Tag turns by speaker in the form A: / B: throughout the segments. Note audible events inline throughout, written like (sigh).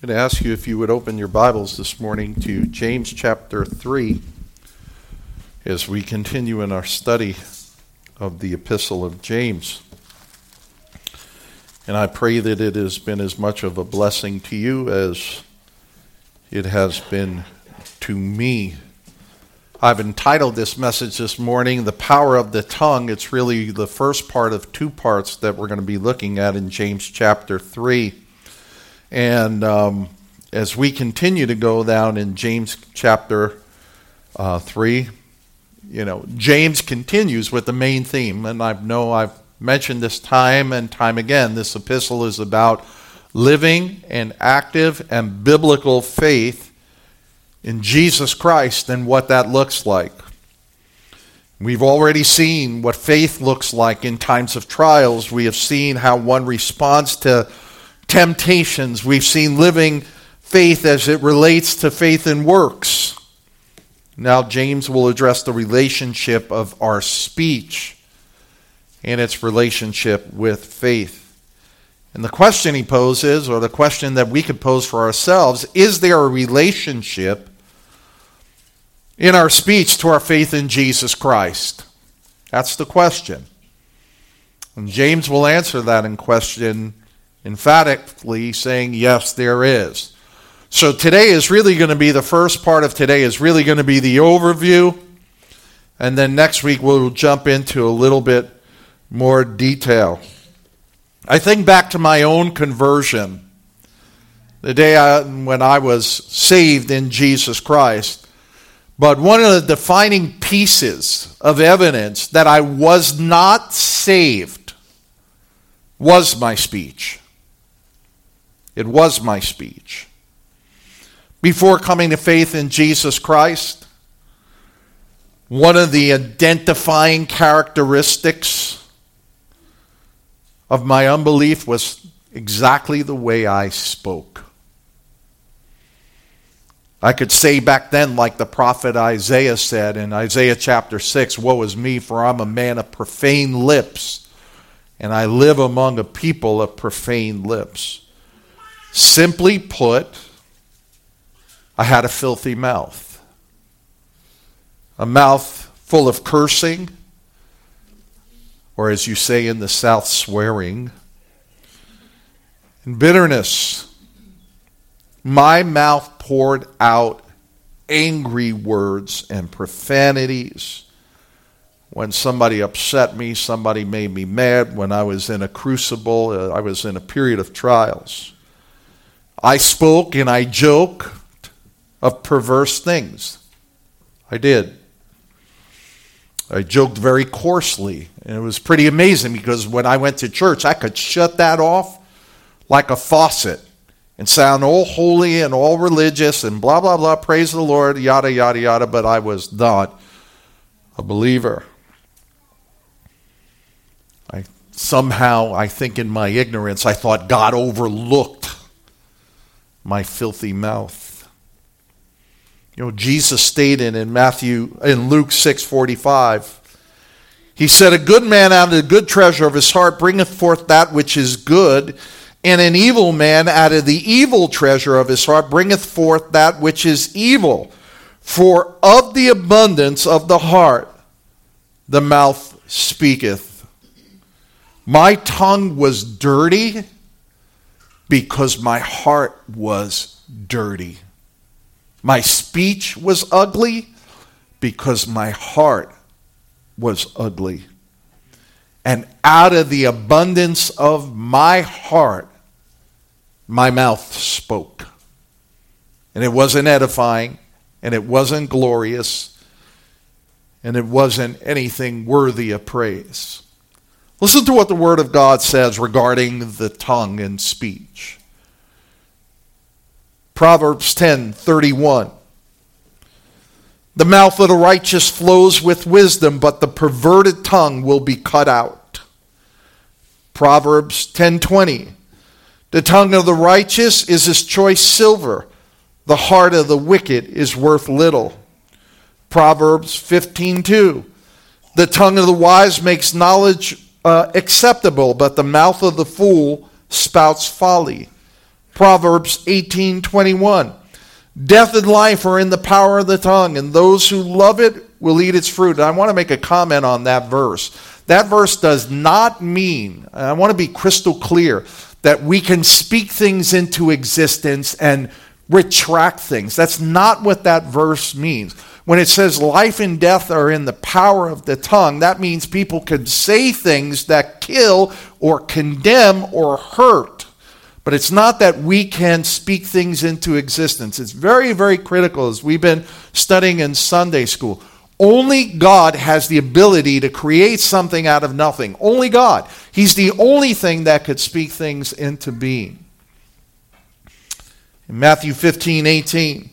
A: I'm going to ask you if you would open your Bibles this morning to James chapter 3 as we continue in our study of the epistle of James. And I pray that it has been as much of a blessing to you as it has been to me. I've entitled this message this morning, The Power of the Tongue. It's really the first part of two parts that we're going to be looking at in James chapter 3. And um, as we continue to go down in James chapter uh, 3, you know, James continues with the main theme. And I know I've mentioned this time and time again. This epistle is about living an active and biblical faith in Jesus Christ and what that looks like. We've already seen what faith looks like in times of trials. We have seen how one responds to temptations. We've seen living faith as it relates to faith in works. Now, James will address the relationship of our speech and its relationship with faith. And the question he poses, or the question that we could pose for ourselves, is there a relationship in our speech to our faith in Jesus Christ? That's the question. And James will answer that in question emphatically saying, yes, there is. So today is really going to be the first part of today is really going to be the overview. And then next week we'll jump into a little bit more detail. I think back to my own conversion, the day I, when I was saved in Jesus Christ. But one of the defining pieces of evidence that I was not saved was my speech. It was my speech. Before coming to faith in Jesus Christ, one of the identifying characteristics of my unbelief was exactly the way I spoke. I could say back then, like the prophet Isaiah said in Isaiah chapter 6, Woe is me, for I'm a man of profane lips, and I live among a people of profane lips. Simply put, I had a filthy mouth. A mouth full of cursing, or as you say in the South, swearing, and bitterness. My mouth poured out angry words and profanities. When somebody upset me, somebody made me mad. When I was in a crucible, uh, I was in a period of trials. I spoke and I joked of perverse things. I did. I joked very coarsely. And it was pretty amazing because when I went to church, I could shut that off like a faucet and sound all holy and all religious and blah, blah, blah, praise the Lord, yada, yada, yada, but I was not a believer. I somehow, I think in my ignorance, I thought God overlooked my filthy mouth. You know, Jesus stated in Matthew in Luke 6:45, he said, "A good man out of the good treasure of his heart bringeth forth that which is good, and an evil man out of the evil treasure of his heart bringeth forth that which is evil. For of the abundance of the heart the mouth speaketh." My tongue was dirty because my heart was dirty. My speech was ugly because my heart was ugly. And out of the abundance of my heart, my mouth spoke. And it wasn't edifying, and it wasn't glorious, and it wasn't anything worthy of praise. Listen to what the Word of God says regarding the tongue and speech. Proverbs 10 31. The mouth of the righteous flows with wisdom, but the perverted tongue will be cut out. Proverbs 10:20 The tongue of the righteous is as choice silver, the heart of the wicked is worth little. Proverbs 15:2 The tongue of the wise makes knowledge uh, acceptable, but the mouth of the fool spouts folly. Proverbs 18:21. Death and life are in the power of the tongue, and those who love it will eat its fruit. And I want to make a comment on that verse. That verse does not mean, I want to be crystal clear, that we can speak things into existence and retract things. That's not what that verse means. When it says life and death are in the power of the tongue, that means people can say things that kill or condemn or hurt. But it's not that we can speak things into existence. It's very, very critical as we've been studying in Sunday school. Only God has the ability to create something out of nothing. Only God. He's the only thing that could speak things into being. In Matthew 15, 18,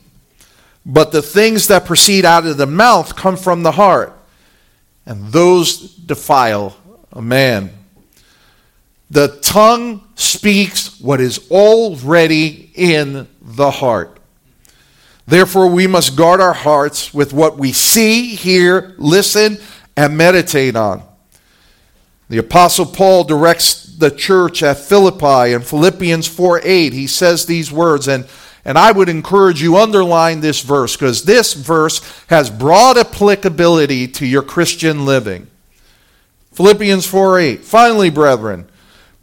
A: but the things that proceed out of the mouth come from the heart, and those defile a man. The tongue speaks what is already in the heart. Therefore, we must guard our hearts with what we see, hear, listen, and meditate on. The Apostle Paul directs the church at Philippi in Philippians 4 8. He says these words, and, and I would encourage you underline this verse because this verse has broad applicability to your Christian living. Philippians 4 8. Finally, brethren,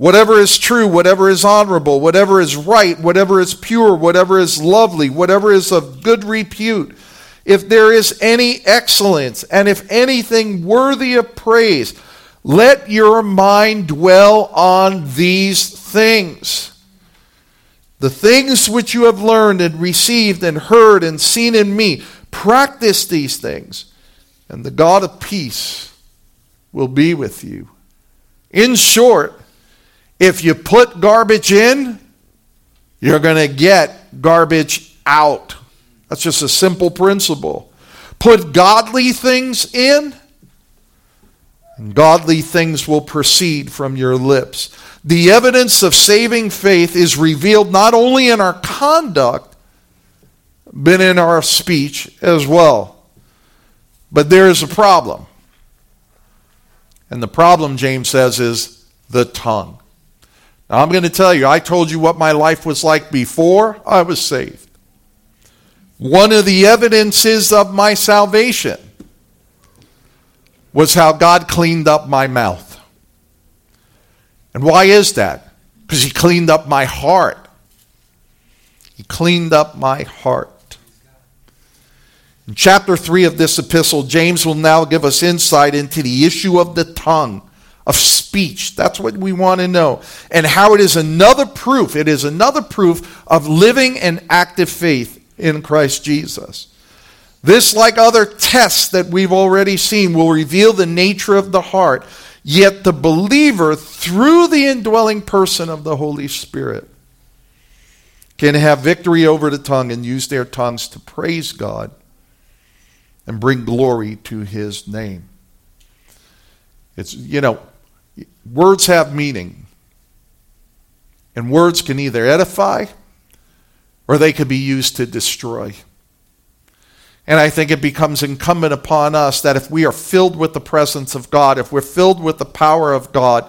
A: Whatever is true, whatever is honorable, whatever is right, whatever is pure, whatever is lovely, whatever is of good repute, if there is any excellence, and if anything worthy of praise, let your mind dwell on these things. The things which you have learned and received and heard and seen in me, practice these things, and the God of peace will be with you. In short, if you put garbage in, you're going to get garbage out. That's just a simple principle. Put godly things in, godly things will proceed from your lips. The evidence of saving faith is revealed not only in our conduct, but in our speech as well. But there is a problem. And the problem, James says, is the tongue. Now, I'm going to tell you, I told you what my life was like before I was saved. One of the evidences of my salvation was how God cleaned up my mouth. And why is that? Because He cleaned up my heart. He cleaned up my heart. In chapter 3 of this epistle, James will now give us insight into the issue of the tongue of speech. That's what we want to know. And how it is another proof, it is another proof of living and active faith in Christ Jesus. This, like other tests that we've already seen, will reveal the nature of the heart. Yet the believer, through the indwelling person of the Holy Spirit, can have victory over the tongue and use their tongues to praise God and bring glory to his name. It's, you know, Words have meaning. And words can either edify or they can be used to destroy. And I think it becomes incumbent upon us that if we are filled with the presence of God, if we're filled with the power of God,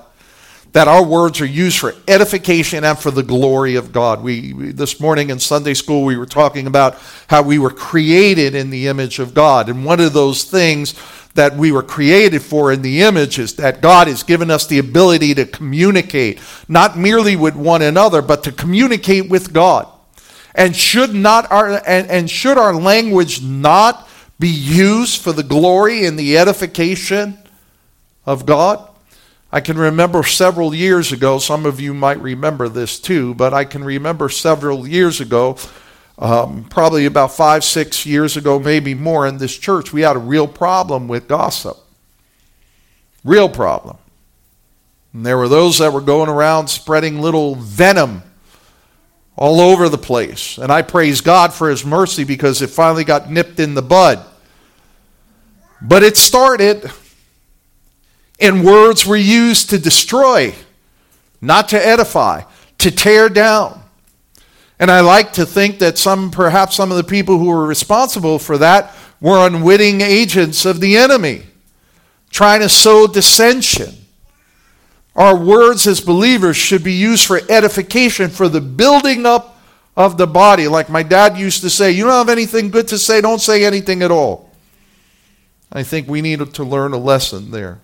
A: that our words are used for edification and for the glory of God. We, we, this morning in Sunday school we were talking about how we were created in the image of God, and one of those things that we were created for in the image is that God has given us the ability to communicate, not merely with one another, but to communicate with God. And should not our and, and should our language not be used for the glory and the edification of God? I can remember several years ago, some of you might remember this too, but I can remember several years ago um, probably about five, six years ago, maybe more, in this church, we had a real problem with gossip. Real problem. And there were those that were going around spreading little venom all over the place. And I praise God for His mercy because it finally got nipped in the bud. But it started, and words were used to destroy, not to edify, to tear down. And I like to think that some, perhaps some of the people who were responsible for that were unwitting agents of the enemy, trying to sow dissension. Our words as believers should be used for edification, for the building up of the body. Like my dad used to say, You don't have anything good to say, don't say anything at all. I think we need to learn a lesson there.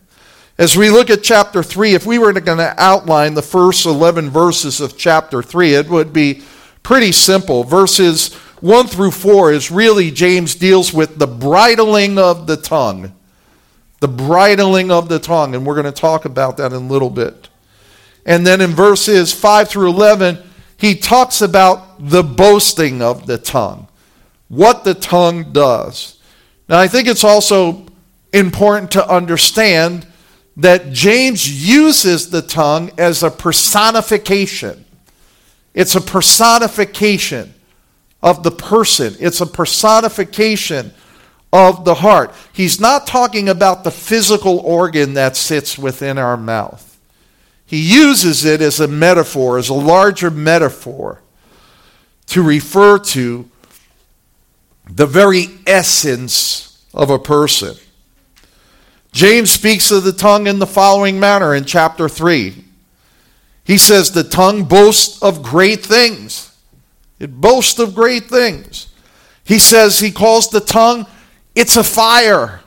A: As we look at chapter 3, if we were going to outline the first 11 verses of chapter 3, it would be pretty simple. Verses 1 through 4 is really James deals with the bridling of the tongue. The bridling of the tongue, and we're going to talk about that in a little bit. And then in verses 5 through 11, he talks about the boasting of the tongue, what the tongue does. Now, I think it's also important to understand that James uses the tongue as a personification. It's a personification of the person, it's a personification of the heart. He's not talking about the physical organ that sits within our mouth. He uses it as a metaphor, as a larger metaphor, to refer to the very essence of a person. James speaks of the tongue in the following manner in chapter 3. He says, The tongue boasts of great things. It boasts of great things. He says, He calls the tongue it's a fire.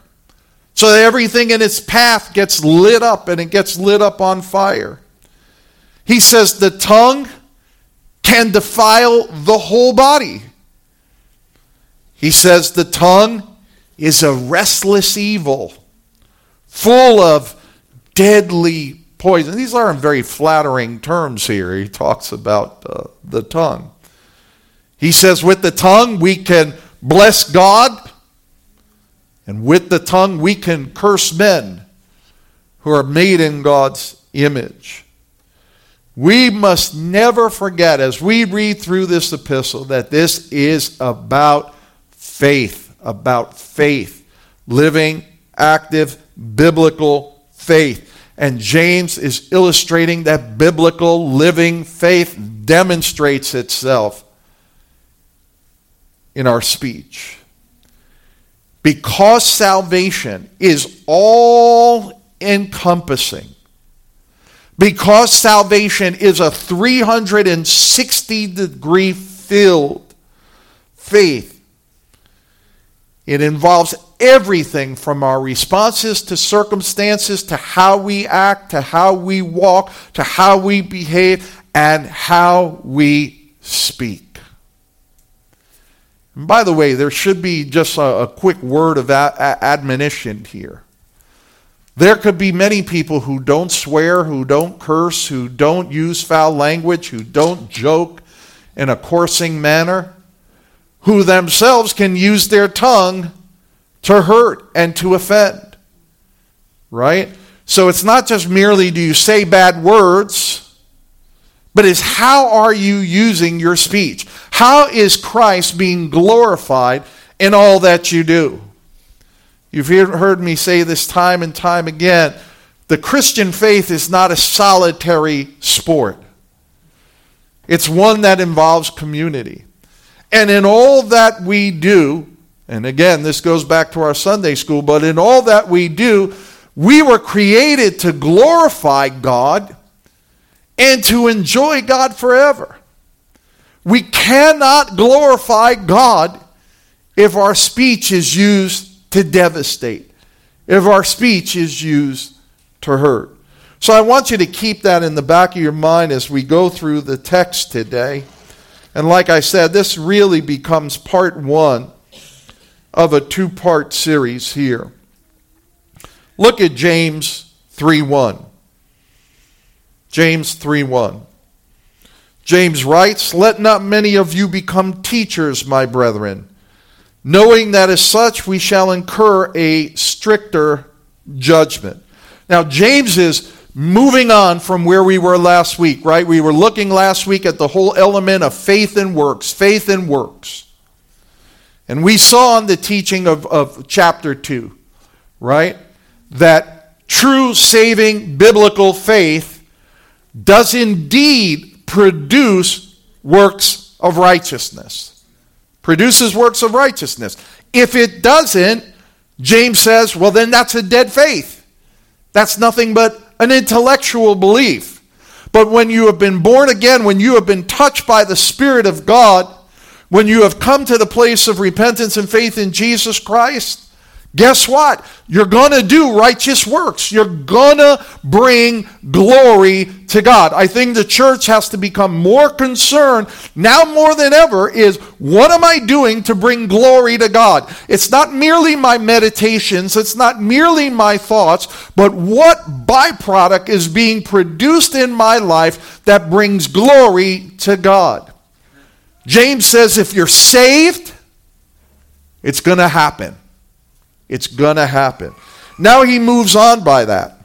A: So that everything in its path gets lit up and it gets lit up on fire. He says the tongue can defile the whole body. He says the tongue is a restless evil, full of deadly poison. These aren't very flattering terms here. He talks about uh, the tongue. He says, with the tongue we can bless God and with the tongue, we can curse men who are made in God's image. We must never forget, as we read through this epistle, that this is about faith, about faith, living, active, biblical faith. And James is illustrating that biblical living faith demonstrates itself in our speech. Because salvation is all encompassing, because salvation is a 360 degree filled faith, it involves everything from our responses to circumstances to how we act, to how we walk, to how we behave, and how we speak. And by the way, there should be just a, a quick word of a, a, admonition here. There could be many people who don't swear, who don't curse, who don't use foul language, who don't joke in a coursing manner, who themselves can use their tongue to hurt and to offend. Right? So it's not just merely do you say bad words but is how are you using your speech? How is Christ being glorified in all that you do? You've heard me say this time and time again. The Christian faith is not a solitary sport. It's one that involves community. And in all that we do, and again, this goes back to our Sunday school, but in all that we do, we were created to glorify God and to enjoy God forever. We cannot glorify God if our speech is used to devastate, if our speech is used to hurt. So I want you to keep that in the back of your mind as we go through the text today. And like I said, this really becomes part one of a two part series here. Look at James 3 1. James 3 1. James writes, Let not many of you become teachers, my brethren, knowing that as such we shall incur a stricter judgment. Now, James is moving on from where we were last week, right? We were looking last week at the whole element of faith and works, faith and works. And we saw in the teaching of, of chapter 2, right, that true saving biblical faith does indeed produce works of righteousness. Produces works of righteousness. If it doesn't, James says, well, then that's a dead faith. That's nothing but an intellectual belief. But when you have been born again, when you have been touched by the Spirit of God, when you have come to the place of repentance and faith in Jesus Christ, guess what? You're going to do righteous works. You're going to bring glory to God. I think the church has to become more concerned now more than ever is what am I doing to bring glory to God? It's not merely my meditations, it's not merely my thoughts, but what byproduct is being produced in my life that brings glory to God? James says if you're saved, it's going to happen. It's going to happen. Now he moves on by that.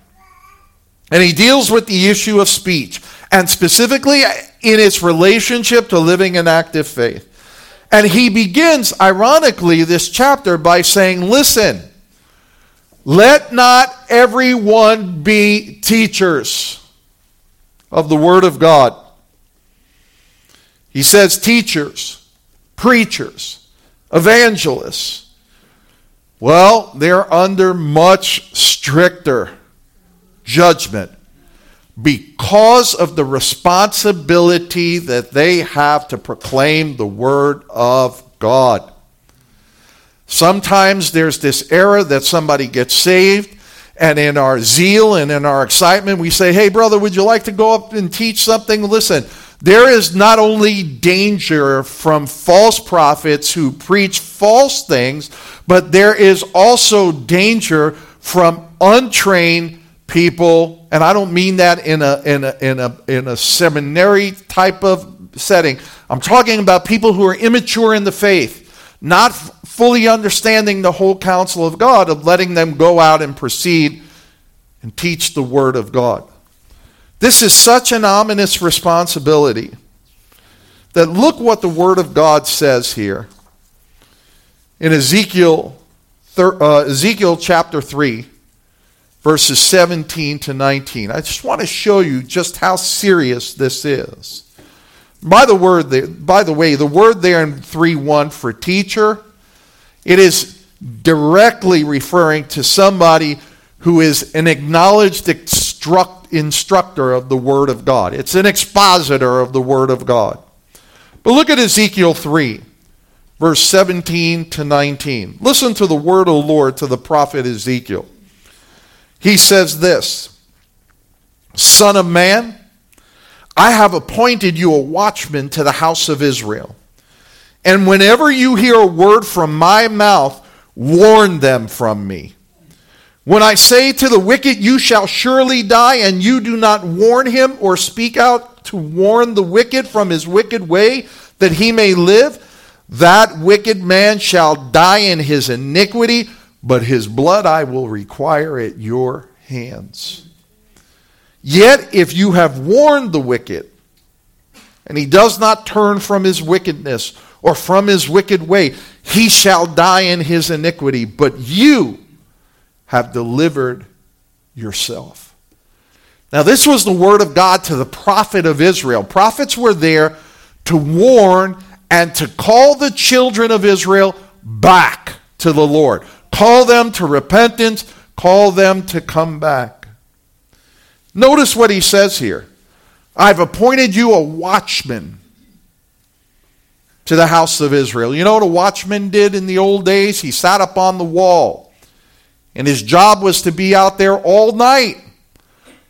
A: And he deals with the issue of speech, and specifically in its relationship to living an active faith. And he begins, ironically, this chapter by saying, Listen, let not everyone be teachers of the Word of God he says teachers, preachers, evangelists. Well, they're under much stricter judgment because of the responsibility that they have to proclaim the Word of God. Sometimes there's this era that somebody gets saved, and in our zeal and in our excitement, we say, Hey, brother, would you like to go up and teach something? Listen, there is not only danger from false prophets who preach false things, but there is also danger from untrained people, and I don't mean that in a, in a, in a, in a seminary type of setting. I'm talking about people who are immature in the faith, not fully understanding the whole counsel of God, of letting them go out and proceed and teach the Word of God. This is such an ominous responsibility that look what the Word of God says here in Ezekiel, uh, Ezekiel chapter 3, verses 17 to 19. I just want to show you just how serious this is. By the word, there, by the way, the word there in 3 1 for teacher, it is directly referring to somebody who is an acknowledged instruct, instructor of the Word of God. It's an expositor of the Word of God. But look at Ezekiel 3, verse 17 to 19. Listen to the word of the Lord to the prophet Ezekiel. He says this Son of man, I have appointed you a watchman to the house of Israel. And whenever you hear a word from my mouth, warn them from me. When I say to the wicked, You shall surely die, and you do not warn him or speak out to warn the wicked from his wicked way, that he may live, that wicked man shall die in his iniquity, but his blood I will require at your hands. Yet if you have warned the wicked, and he does not turn from his wickedness or from his wicked way, he shall die in his iniquity. But you, have delivered yourself. Now, this was the word of God to the prophet of Israel. Prophets were there to warn and to call the children of Israel back to the Lord. Call them to repentance, call them to come back. Notice what he says here I've appointed you a watchman to the house of Israel. You know what a watchman did in the old days? He sat up on the wall and his job was to be out there all night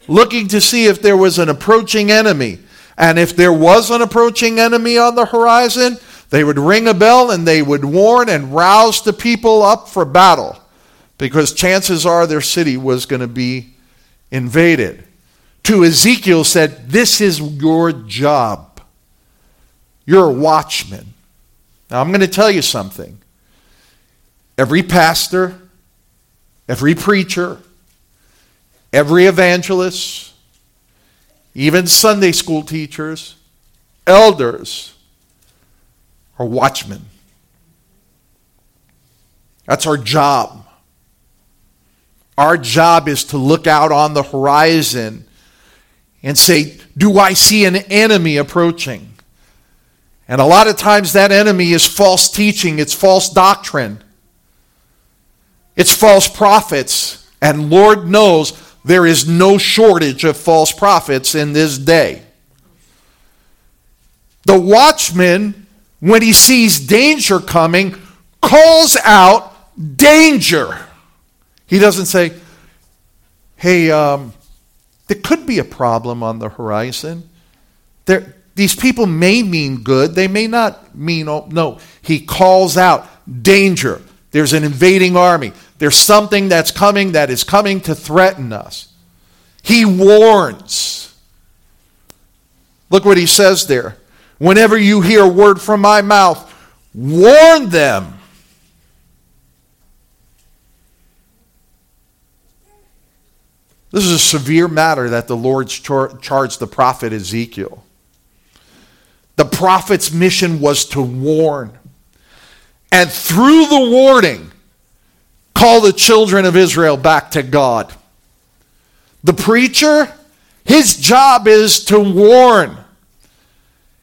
A: looking to see if there was an approaching enemy. And if there was an approaching enemy on the horizon, they would ring a bell and they would warn and rouse the people up for battle because chances are their city was going to be invaded. To Ezekiel said, This is your job. You're a watchman. Now, I'm going to tell you something. Every pastor, every preacher, every evangelist, even Sunday school teachers, elders are watchmen. That's our job. Our job is to look out on the horizon and say, Do I see an enemy approaching? And a lot of times that enemy is false teaching, it's false doctrine. It's false prophets. And Lord knows There is no shortage of false prophets in this day. The watchman, when he sees danger coming, calls out danger. He doesn't say, hey, um, there could be a problem on the horizon. There, these people may mean good, they may not mean, oh, no. He calls out danger. There's an invading army. There's something that's coming that is coming to threaten us. He warns. Look what he says there. Whenever you hear a word from my mouth, warn them. This is a severe matter that the Lord char- charged the prophet Ezekiel. The prophet's mission was to warn. And through the warning, call the children of Israel back to God. The preacher, his job is to warn.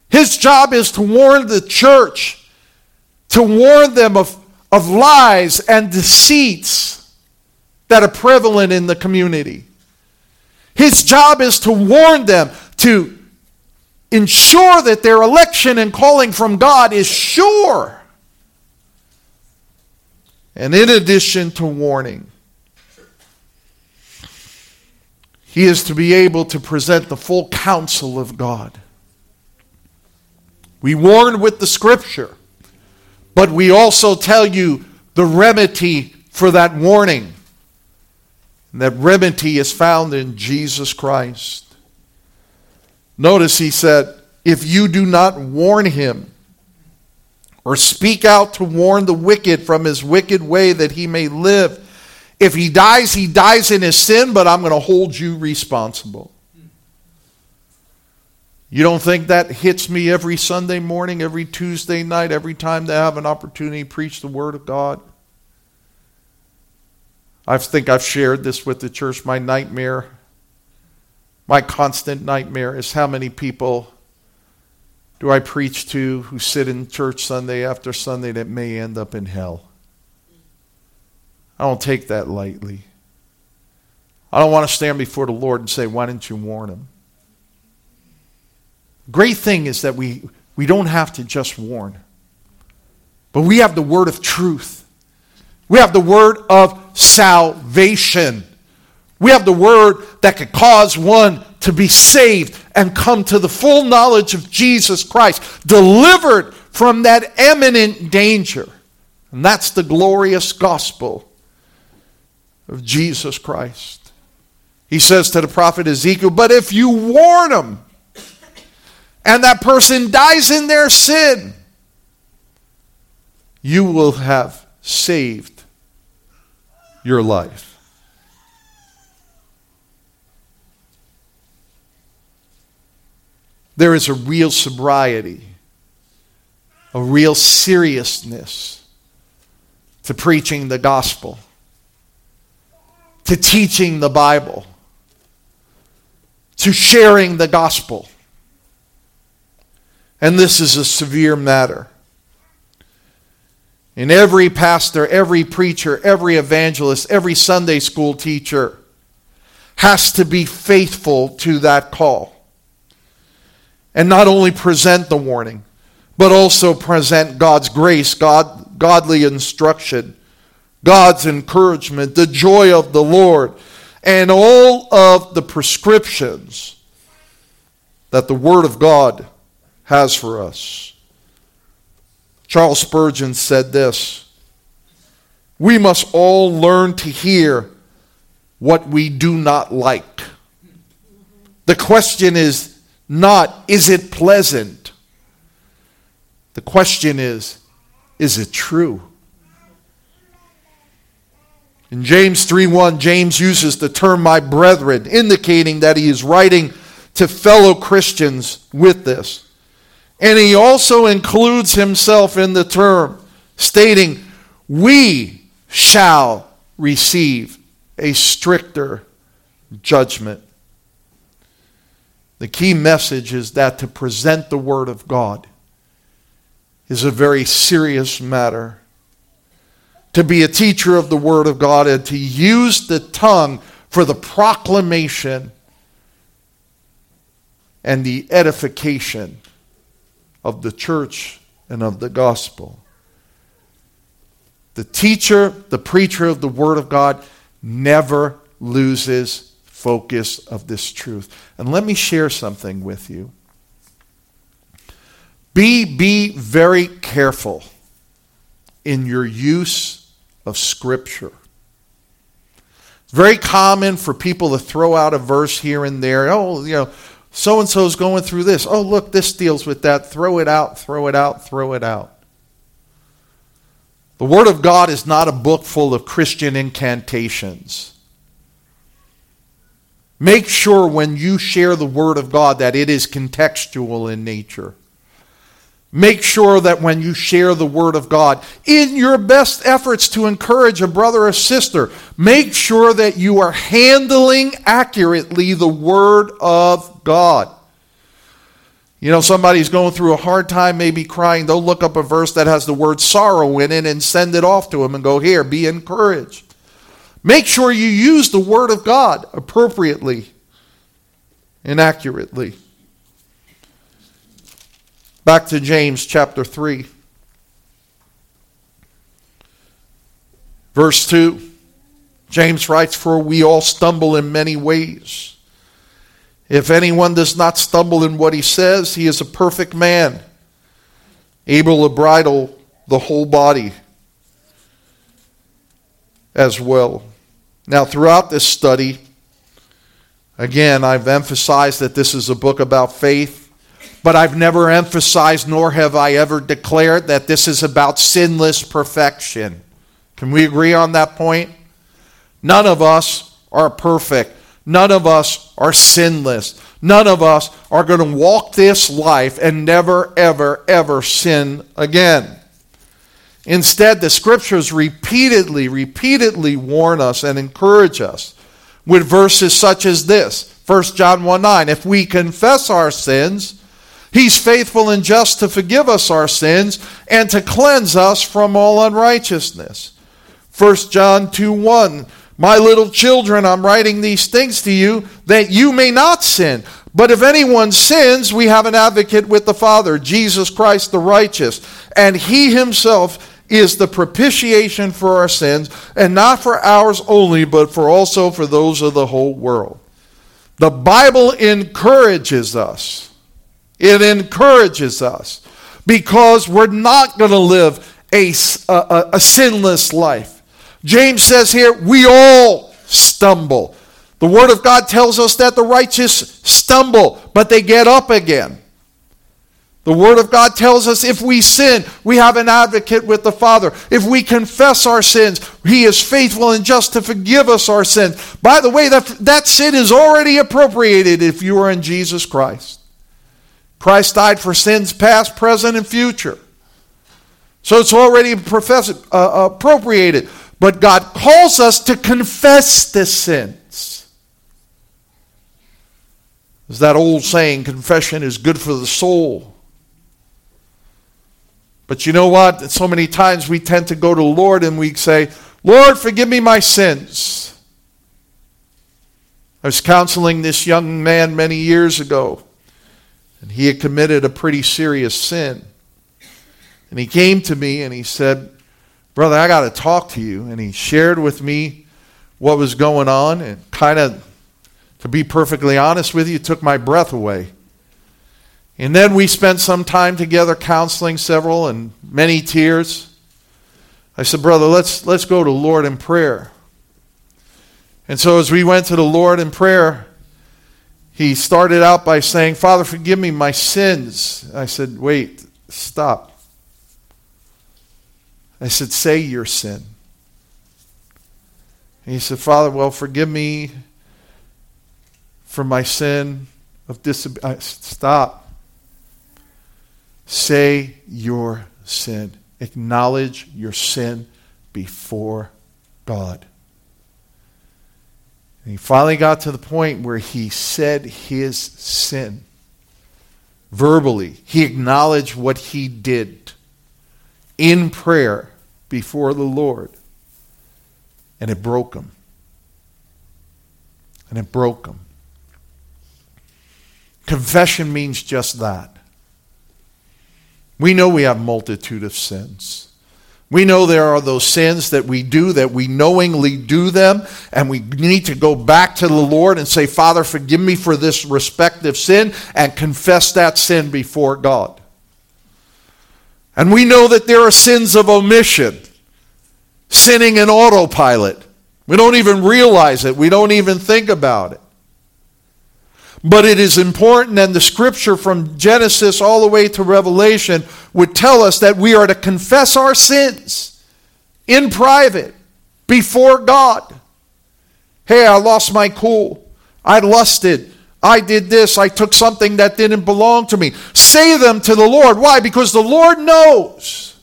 A: His job is to warn the church, to warn them of, of lies and deceits that are prevalent in the community. His job is to warn them, to ensure that their election and calling from God is sure. And in addition to warning, he is to be able to present the full counsel of God. We warn with the scripture, but we also tell you the remedy for that warning. And that remedy is found in Jesus Christ. Notice he said, If you do not warn him, or speak out to warn the wicked from his wicked way that he may live, if he dies, he dies in his sin, but I'm going to hold you responsible. You don't think that hits me every Sunday morning, every Tuesday night, every time they have an opportunity to preach the Word of God? I think I've shared this with the church. My nightmare, my constant nightmare is how many people do I preach to who sit in church Sunday after Sunday that may end up in hell? I don't take that lightly. I don't want to stand before the Lord and say, Why didn't you warn him? Great thing is that we, we don't have to just warn, but we have the word of truth. We have the word of salvation. We have the word that could cause one to be saved and come to the full knowledge of Jesus Christ, delivered from that imminent danger. And that's the glorious gospel of Jesus Christ. He says to the prophet Ezekiel, But if you warn them, and that person dies in their sin, you will have saved your life. There is a real sobriety, a real seriousness to preaching the gospel, to teaching the Bible, to sharing the gospel. And this is a severe matter. And every pastor, every preacher, every evangelist, every Sunday school teacher has to be faithful to that call. And not only present the warning, but also present God's grace, God, godly instruction, God's encouragement, the joy of the Lord, and all of the prescriptions that the Word of God has for us. Charles Spurgeon said this We must all learn to hear what we do not like. The question is not, is it pleasant? The question is, is it true? In James 3:1, James uses the term my brethren, indicating that he is writing to fellow Christians with this. And he also includes himself in the term, stating, We shall receive a stricter judgment. The key message is that to present the Word of God is a very serious matter. To be a teacher of the Word of God and to use the tongue for the proclamation and the edification of the church and of the gospel. The teacher, the preacher of the Word of God never loses focus of this truth. And let me share something with you. Be, be very careful in your use of Scripture. It's very common for people to throw out a verse here and there. Oh, you know, so and so is going through this. Oh, look, this deals with that. Throw it out, throw it out, throw it out. The Word of God is not a book full of Christian incantations. Make sure when you share the Word of God that it is contextual in nature. Make sure that when you share the Word of God, in your best efforts to encourage a brother or sister, make sure that you are handling accurately the Word of God. You know, somebody's going through a hard time, maybe crying. They'll look up a verse that has the word sorrow in it and send it off to them and go, Here, be encouraged. Make sure you use the Word of God appropriately and accurately. Back to James chapter 3. Verse 2. James writes, For we all stumble in many ways. If anyone does not stumble in what he says, he is a perfect man, able to bridle the whole body as well. Now, throughout this study, again, I've emphasized that this is a book about faith, but I've never emphasized, nor have I ever declared, that this is about sinless perfection. Can we agree on that point? None of us are perfect. None of us are sinless. None of us are going to walk this life and never, ever, ever sin again. Instead, the scriptures repeatedly, repeatedly warn us and encourage us with verses such as this 1 John 1 9. If we confess our sins, He's faithful and just to forgive us our sins and to cleanse us from all unrighteousness. 1 John 2 1. My little children, I'm writing these things to you that you may not sin. But if anyone sins, we have an advocate with the Father, Jesus Christ the righteous. And he himself is the propitiation for our sins, and not for ours only, but for also for those of the whole world. The Bible encourages us. It encourages us because we're not going to live a, a, a, sinless life. James says here, we all stumble. The Word of God tells us that the righteous stumble, but they get up again. The Word of God tells us if we sin, we have an advocate with the Father. If we confess our sins, He is faithful and just to forgive us our sins. By the way, that, that sin is already appropriated if you are in Jesus Christ. Christ died for sins past, present, and future. So it's already profess, uh, appropriated. But God calls us to confess the sins. There's that old saying confession is good for the soul. But you know what? So many times we tend to go to the Lord and we say, Lord, forgive me my sins. I was counseling this young man many years ago, and he had committed a pretty serious sin. And he came to me and he said, Brother, I got to talk to you. And he shared with me what was going on, and kind of, to be perfectly honest with you, took my breath away. And then we spent some time together counseling several and many tears. I said, Brother, let's, let's go to Lord in prayer. And so as we went to the Lord in prayer, he started out by saying, Father, forgive me my sins. I said, Wait, stop. I said, Say your sin. And he said, Father, well, forgive me for my sin of disobedience. Stop. Say your sin. Acknowledge your sin before God. And he finally got to the point where he said his sin verbally. He acknowledged what he did in prayer before the Lord. And it broke him. and it broke him. Confession means just that. We know we have multitude of sins. We know there are those sins that we do that we knowingly do them, and we need to go back to the Lord and say, Father, forgive me for this respective sin, and confess that sin before God. And we know that there are sins of omission, sinning in autopilot. We don't even realize it, we don't even think about it. But it is important, and the scripture from Genesis all the way to Revelation would tell us that we are to confess our sins in private before God. Hey, I lost my cool. I lusted. I did this. I took something that didn't belong to me. Say them to the Lord. Why? Because the Lord knows.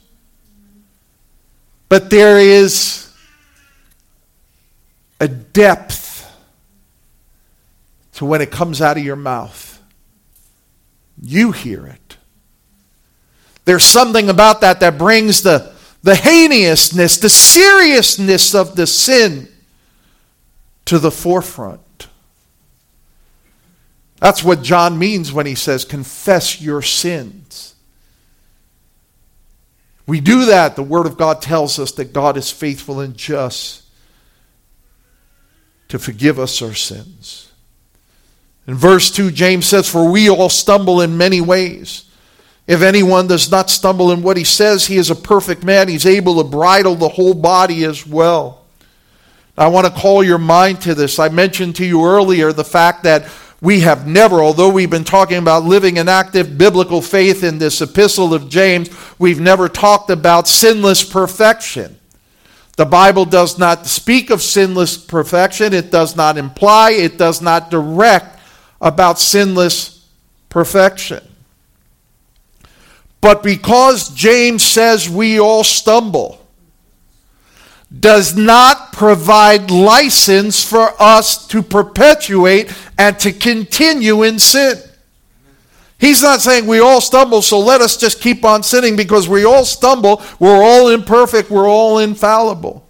A: But there is a depth to when it comes out of your mouth. You hear it. There's something about that that brings the, the heinousness, the seriousness of the sin to the forefront. That's what John means when he says, confess your sins. We do that. The Word of God tells us that God is faithful and just to forgive us our sins. In verse 2, James says, For we all stumble in many ways. If anyone does not stumble in what he says, he is a perfect man. He's able to bridle the whole body as well. I want to call your mind to this. I mentioned to you earlier the fact that we have never, although we've been talking about living an active biblical faith in this epistle of James, we've never talked about sinless perfection. The Bible does not speak of sinless perfection, it does not imply, it does not direct about sinless perfection. But because James says we all stumble, does not provide license for us to perpetuate and to continue in sin. He's not saying we all stumble, so let us just keep on sinning because we all stumble. We're all imperfect. We're all infallible.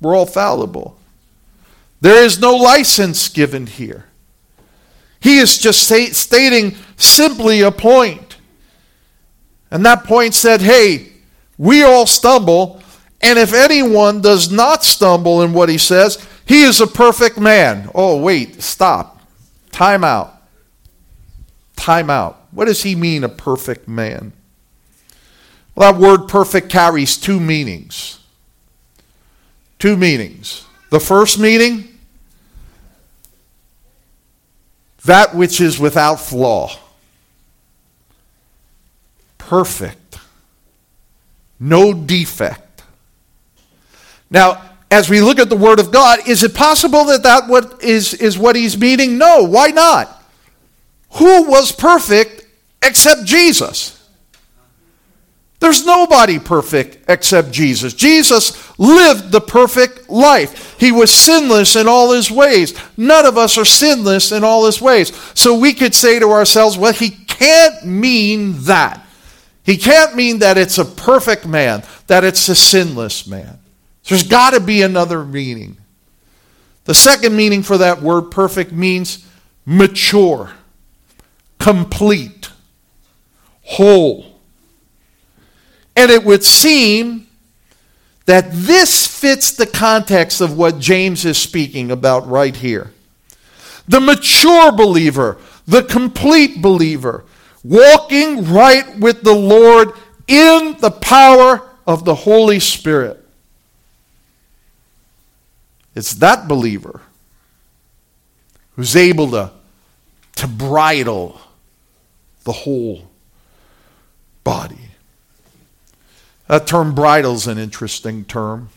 A: We're all fallible. There is no license given here. He is just stating simply a point. And that point said, hey, we all stumble, and if anyone does not stumble in what he says, he is a perfect man. Oh, wait, stop. Time out. Time out. What does he mean, a perfect man? Well, that word perfect carries two meanings. Two meanings. The first meaning, that which is without flaw, perfect, no defect. Now, as we look at the Word of God, is it possible that that what is, is what he's meaning? No. Why not? Who was perfect except Jesus? There's nobody perfect except Jesus. Jesus lived the perfect life. He was sinless in all his ways. None of us are sinless in all his ways. So we could say to ourselves, well, he can't mean that. He can't mean that it's a perfect man, that it's a sinless man. There's got to be another meaning. The second meaning for that word perfect means mature, complete, whole. And it would seem that this fits the context of what James is speaking about right here. The mature believer, the complete believer, walking right with the Lord in the power of the Holy Spirit. It's that believer who's able to, to bridle the whole body. That term bridle is an interesting term.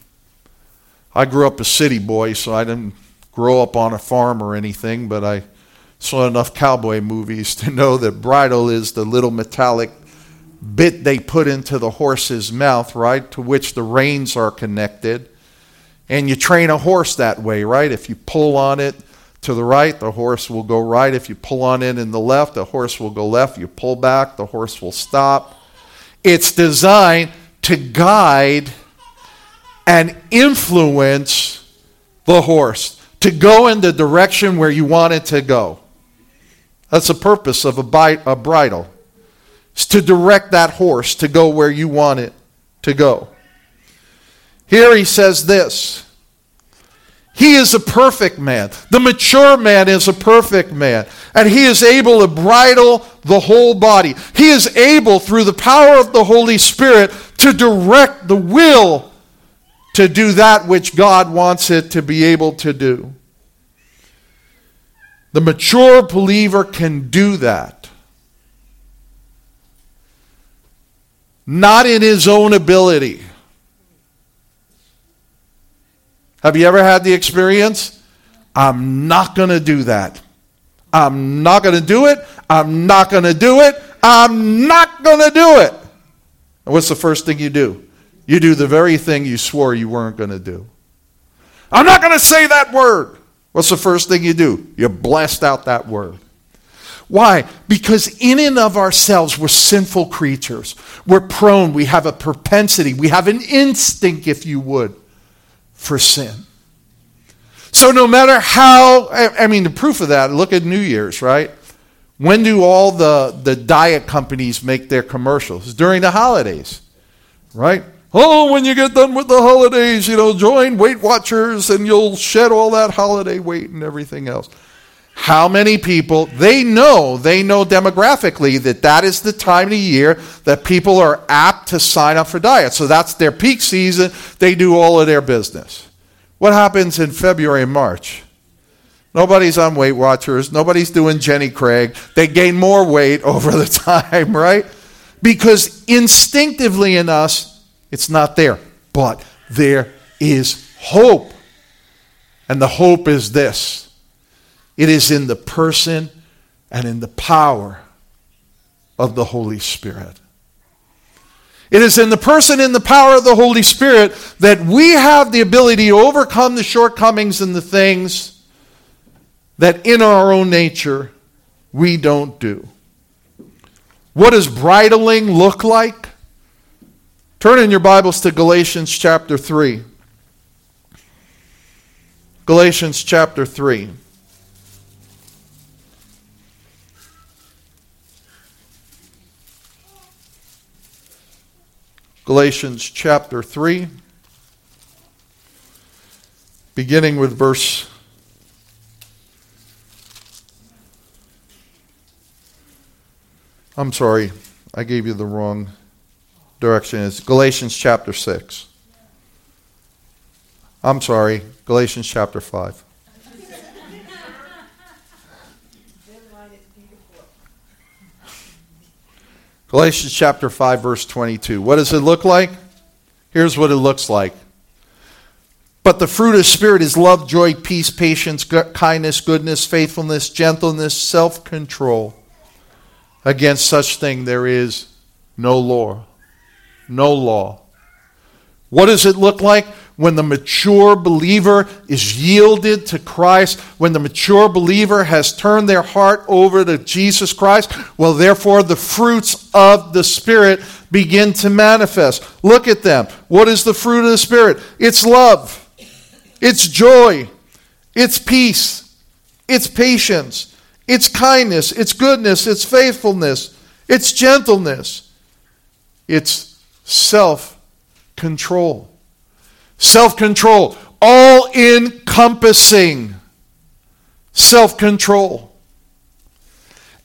A: I grew up a city boy, so I didn't grow up on a farm or anything, but I saw enough cowboy movies to know that bridle is the little metallic bit they put into the horse's mouth, right, to which the reins are connected. And you train a horse that way, right? If you pull on it to the right, the horse will go right. If you pull on it in the left, the horse will go left. You pull back, the horse will stop. It's designed to guide and influence the horse, to go in the direction where you want it to go. That's the purpose of a, bite, a bridle. It's to direct that horse to go where you want it to go. Here he says this He is a perfect man. The mature man is a perfect man. And he is able to bridle the whole body. He is able, through the power of the Holy Spirit, to direct the will to do that which God wants it to be able to do. The mature believer can do that. Not in his own ability. Have you ever had the experience? I'm not going to do that. I'm not going to do it. I'm not going to do it. I'm not going to do it. And what's the first thing you do? You do the very thing you swore you weren't going to do. I'm not going to say that word. What's the first thing you do? You blast out that word. Why? Because in and of ourselves, we're sinful creatures. We're prone. We have a propensity. We have an instinct, if you would, for sin. So no matter how, I mean, the proof of that, look at New Year's, right? When do all the, the diet companies make their commercials? During the holidays, right? Oh, when you get done with the holidays, you know, join Weight Watchers and you'll shed all that holiday weight and everything else. How many people, they know, they know demographically that that is the time of the year that people are apt to sign up for diets. So that's their peak season. They do all of their business. What happens in February and March? Nobody's on Weight Watchers. Nobody's doing Jenny Craig. They gain more weight (laughs) over the time, right? Because instinctively in us, it's not there. But there is hope. And the hope is this it is in the person and in the power of the Holy Spirit. It is in the person and the power of the Holy Spirit that we have the ability to overcome the shortcomings and the things that in our own nature we don't do. What does bridling look like? Turn in your Bibles to Galatians chapter 3. Galatians chapter 3. Galatians chapter 3, beginning with verse I'm sorry, I gave you the wrong direction It's Galatians chapter 6. I'm sorry, Galatians chapter 5. Galatians chapter 5, verse 22. What does it look like? Here's what it looks like. But the fruit of Spirit is love, joy, peace, patience, kindness, goodness, faithfulness, gentleness, self control. Against such thing there is no law no law. What does it look like when the mature believer is yielded to Christ? When the mature believer has turned their heart over to Jesus Christ? Well, therefore, the fruits of the Spirit begin to manifest. Look at them. What is the fruit of the Spirit? It's love, it's joy, it's peace, it's patience, it's kindness, it's goodness, it's faithfulness, it's gentleness, it's self control. Self control, all encompassing self control.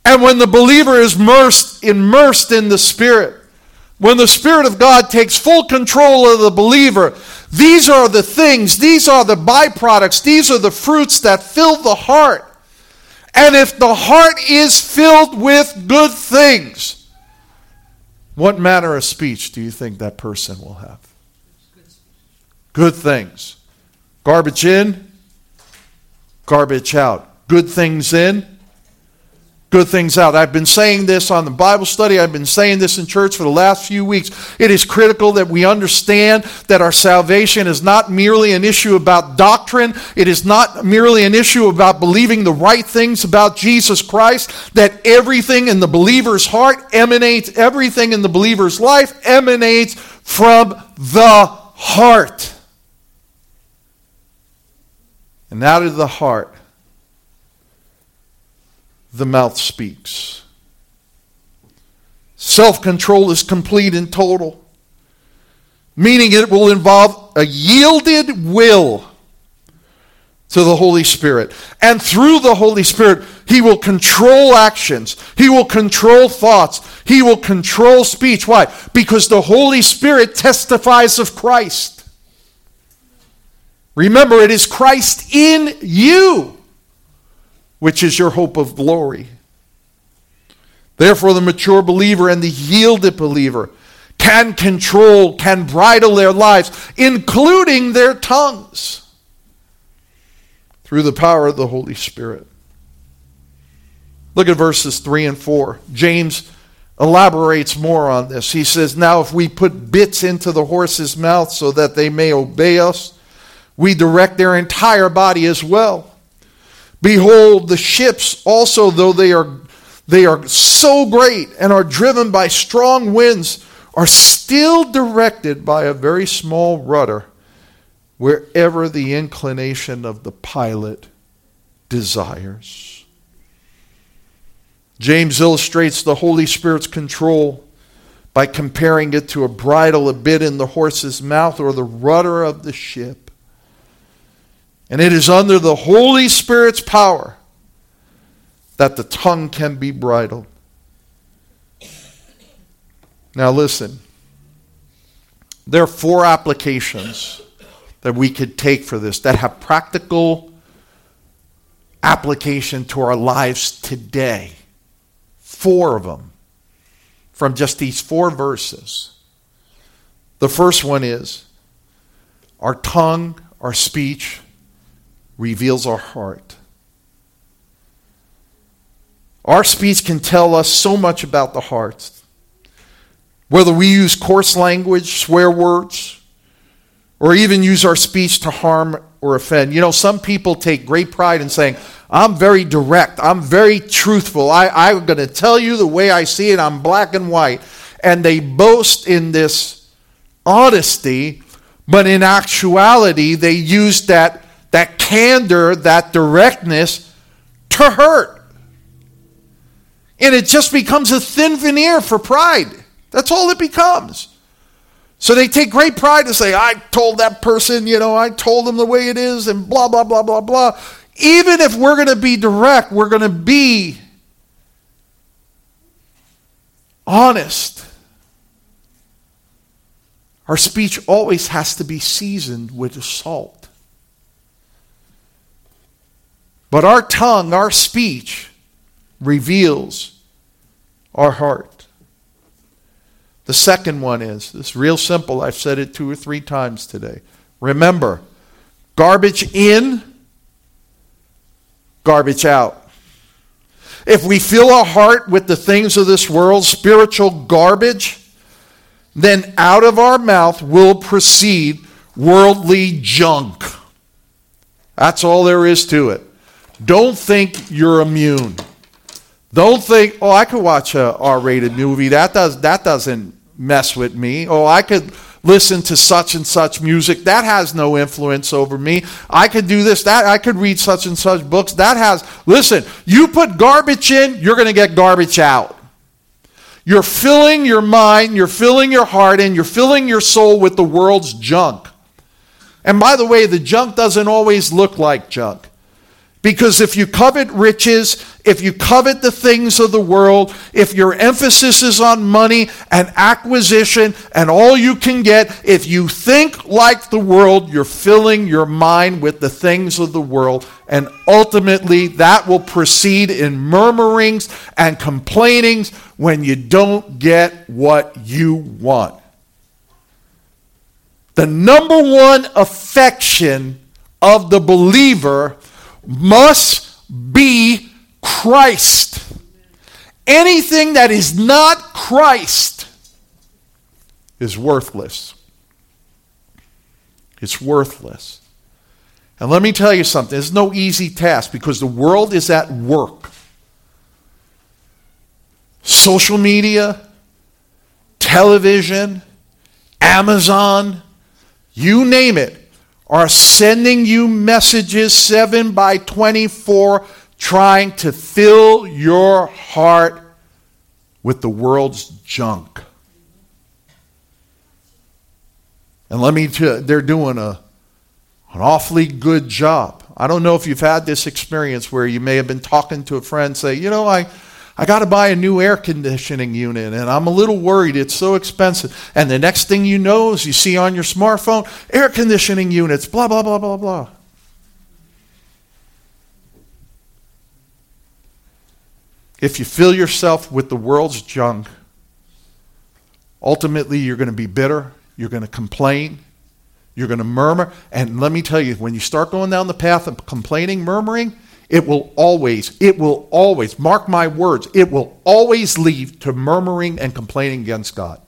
A: And when the believer is immersed, immersed in the Spirit, when the Spirit of God takes full control of the believer, these are the things, these are the byproducts, these are the fruits that fill the heart. And if the heart is filled with good things, what manner of speech do you think that person will have? Good things. Garbage in, garbage out. Good things in, good things out. I've been saying this on the Bible study. I've been saying this in church for the last few weeks. It is critical that we understand that our salvation is not merely an issue about doctrine. It is not merely an issue about believing the right things about Jesus Christ. That everything in the believer's heart emanates, everything in the believer's life emanates from the heart. And out of the heart, the mouth speaks. Self control is complete and total, meaning it will involve a yielded will to the Holy Spirit. And through the Holy Spirit, He will control actions. He will control thoughts. He will control speech. Why? Because the Holy Spirit testifies of Christ. Remember, it is Christ in you, which is your hope of glory. Therefore, the mature believer and the yielded believer can control, can bridle their lives, including their tongues through the power of the Holy Spirit. Look at verses 3 and 4. James elaborates more on this. He says, Now, if we put bits into the horse's mouth so that they may obey us, we direct their entire body as well. Behold, the ships also, though they are, they are so great and are driven by strong winds, are still directed by a very small rudder wherever the inclination of the pilot desires. James illustrates the Holy Spirit's control by comparing it to a bridle, a bit in the horse's mouth, or the rudder of the ship. And it is under the Holy Spirit's power that the tongue can be bridled. Now, listen. There are four applications that we could take for this that have practical application to our lives today. Four of them from just these four verses. The first one is our tongue, our speech reveals our heart. Our speech can tell us so much about the heart. Whether we use coarse language, swear words, or even use our speech to harm or offend. You know, some people take great pride in saying, I'm very direct, I'm very truthful, I, I'm going to tell you the way I see it, I'm black and white. And they boast in this honesty, but in actuality, they use that, that candor, that directness to hurt. And it just becomes a thin veneer for pride. That's all it becomes. So they take great pride to say, I told that person, you know, I told them the way it is, and blah, blah, blah, blah, blah. Even if we're going to be direct, we're going to be honest. Our speech always has to be seasoned with salt. But our tongue, our speech, reveals our heart. The second one is this real simple. I've said it two or three times today. Remember, garbage in, garbage out. If we fill our heart with the things of this world, spiritual garbage, then out of our mouth will proceed worldly junk. That's all there is to it. Don't think you're immune. Don't think, oh, I could watch a R-rated movie. That does that doesn't mess with me. Oh, I could listen to such and such music. That has no influence over me. I could do this, that. I could read such and such books. That has, listen, you put garbage in, you're going to get garbage out. You're filling your mind, you're filling your heart in, you're filling your soul with the world's junk. And by the way, the junk doesn't always look like junk. Because if you covet riches, if you covet the things of the world, if your emphasis is on money and acquisition and all you can get, if you think like the world, you're filling your mind with the things of the world. And ultimately, that will proceed in murmurings and complainings when you don't get what you want. The number one affection of the believer must be Christ. Anything that is not Christ is worthless. It's worthless. And let me tell you something it's no easy task because the world is at work. Social media, television, Amazon, you name it, are sending you messages 7 by 24 trying to fill your heart with the world's junk. And let me tell they're doing a, an awfully good job. I don't know if you've had this experience where you may have been talking to a friend, say, you know, I, I got to buy a new air conditioning unit and I'm a little worried. It's so expensive. And the next thing you know is you see on your smartphone, air conditioning units, blah, blah, blah, blah, blah. If you fill yourself with the world's junk, ultimately you're going to be bitter, you're going to complain, you're going to murmur. And let me tell you, when you start going down the path of complaining, murmuring, it will always, it will always, mark my words, it will always lead to murmuring and complaining against God.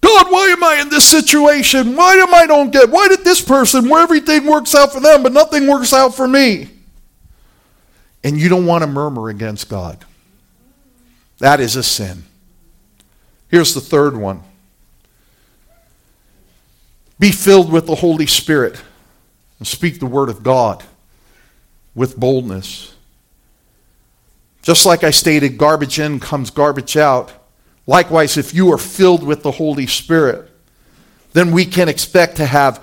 A: God, why am I in this situation? Why am I don't get? Why did this person where everything works out for them but nothing works out for me? And you don't want to murmur against God. That is a sin. Here's the third one. Be filled with the Holy Spirit and speak the word of God with boldness. Just like I stated, garbage in comes garbage out. Likewise, if you are filled with the Holy Spirit, then we can expect to have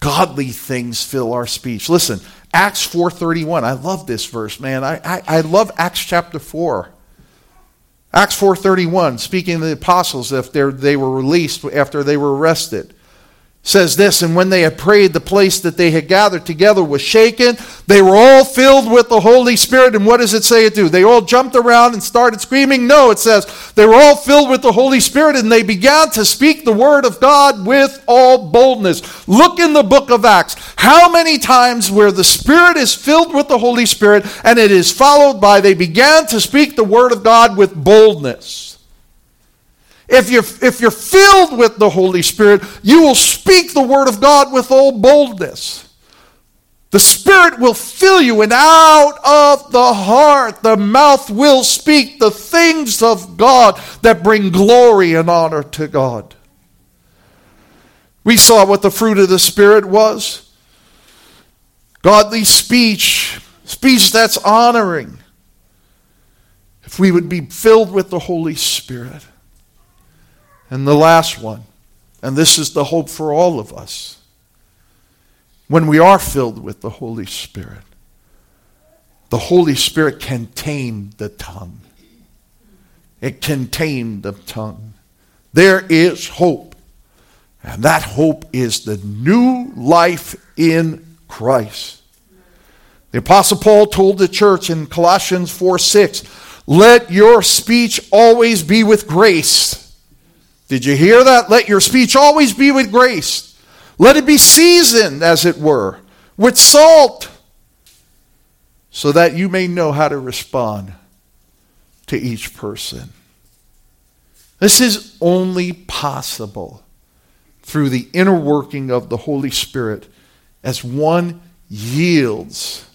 A: godly things fill our speech. Listen, Acts 4.31. I love this verse, man. I, I, I love Acts chapter 4. Acts 4.31, speaking of the apostles, if they were released after they were arrested says this and when they had prayed the place that they had gathered together was shaken. They were all filled with the holy spirit. And what does it say it do? They all jumped around and started screaming. No it says they were all filled with the holy spirit and they began to speak the word of god with all boldness. Look in the book of acts. How many times where the spirit is filled with the holy spirit and it is followed by they began to speak the word of god with boldness if you're, if you're filled with the Holy Spirit, you will speak the Word of God with all boldness. The Spirit will fill you, and out of the heart, the mouth will speak the things of God that bring glory and honor to God. We saw what the fruit of the Spirit was godly speech, speech that's honoring. If we would be filled with the Holy Spirit. And the last one, and this is the hope for all of us, when we are filled with the Holy Spirit, the Holy Spirit can tame the tongue. It can tame the tongue. There is hope. And that hope is the new life in Christ. The Apostle Paul told the church in Colossians 4 6, let your speech always be with grace did you hear that? Let your speech always be with grace. Let it be seasoned, as it were, with salt, so that you may know how to respond to each person. This is only possible through the inner working of the Holy Spirit as one yields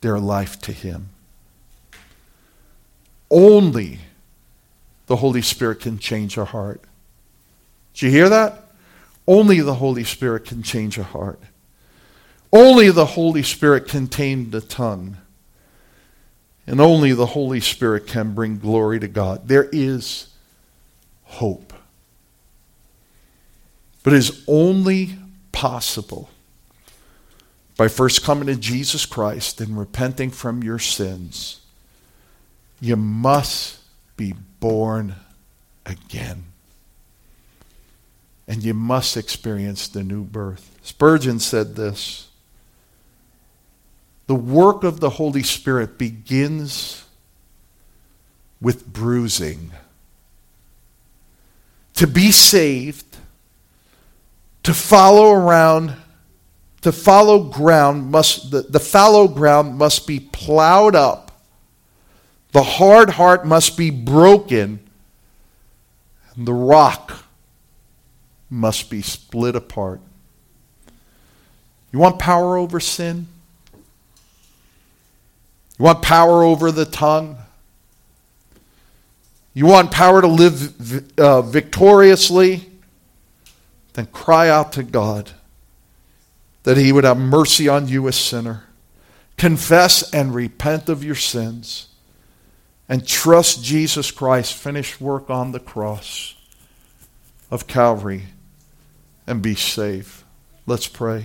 A: their life to Him. Only the Holy Spirit can change a heart. Did you hear that? Only the Holy Spirit can change a heart. Only the Holy Spirit can tame the tongue. And only the Holy Spirit can bring glory to God. There is hope. But it is only possible by first coming to Jesus Christ and repenting from your sins. You must be born again and you must experience the new birth. Spurgeon said this The work of the Holy Spirit begins with bruising. To be saved, to follow around, to follow ground must the, the fallow ground must be plowed up. The hard heart must be broken, and the rock must be split apart. You want power over sin? You want power over the tongue? You want power to live uh, victoriously? Then cry out to God that He would have mercy on you, a sinner. Confess and repent of your sins and trust Jesus Christ's finished work on the cross of Calvary and be safe. Let's pray.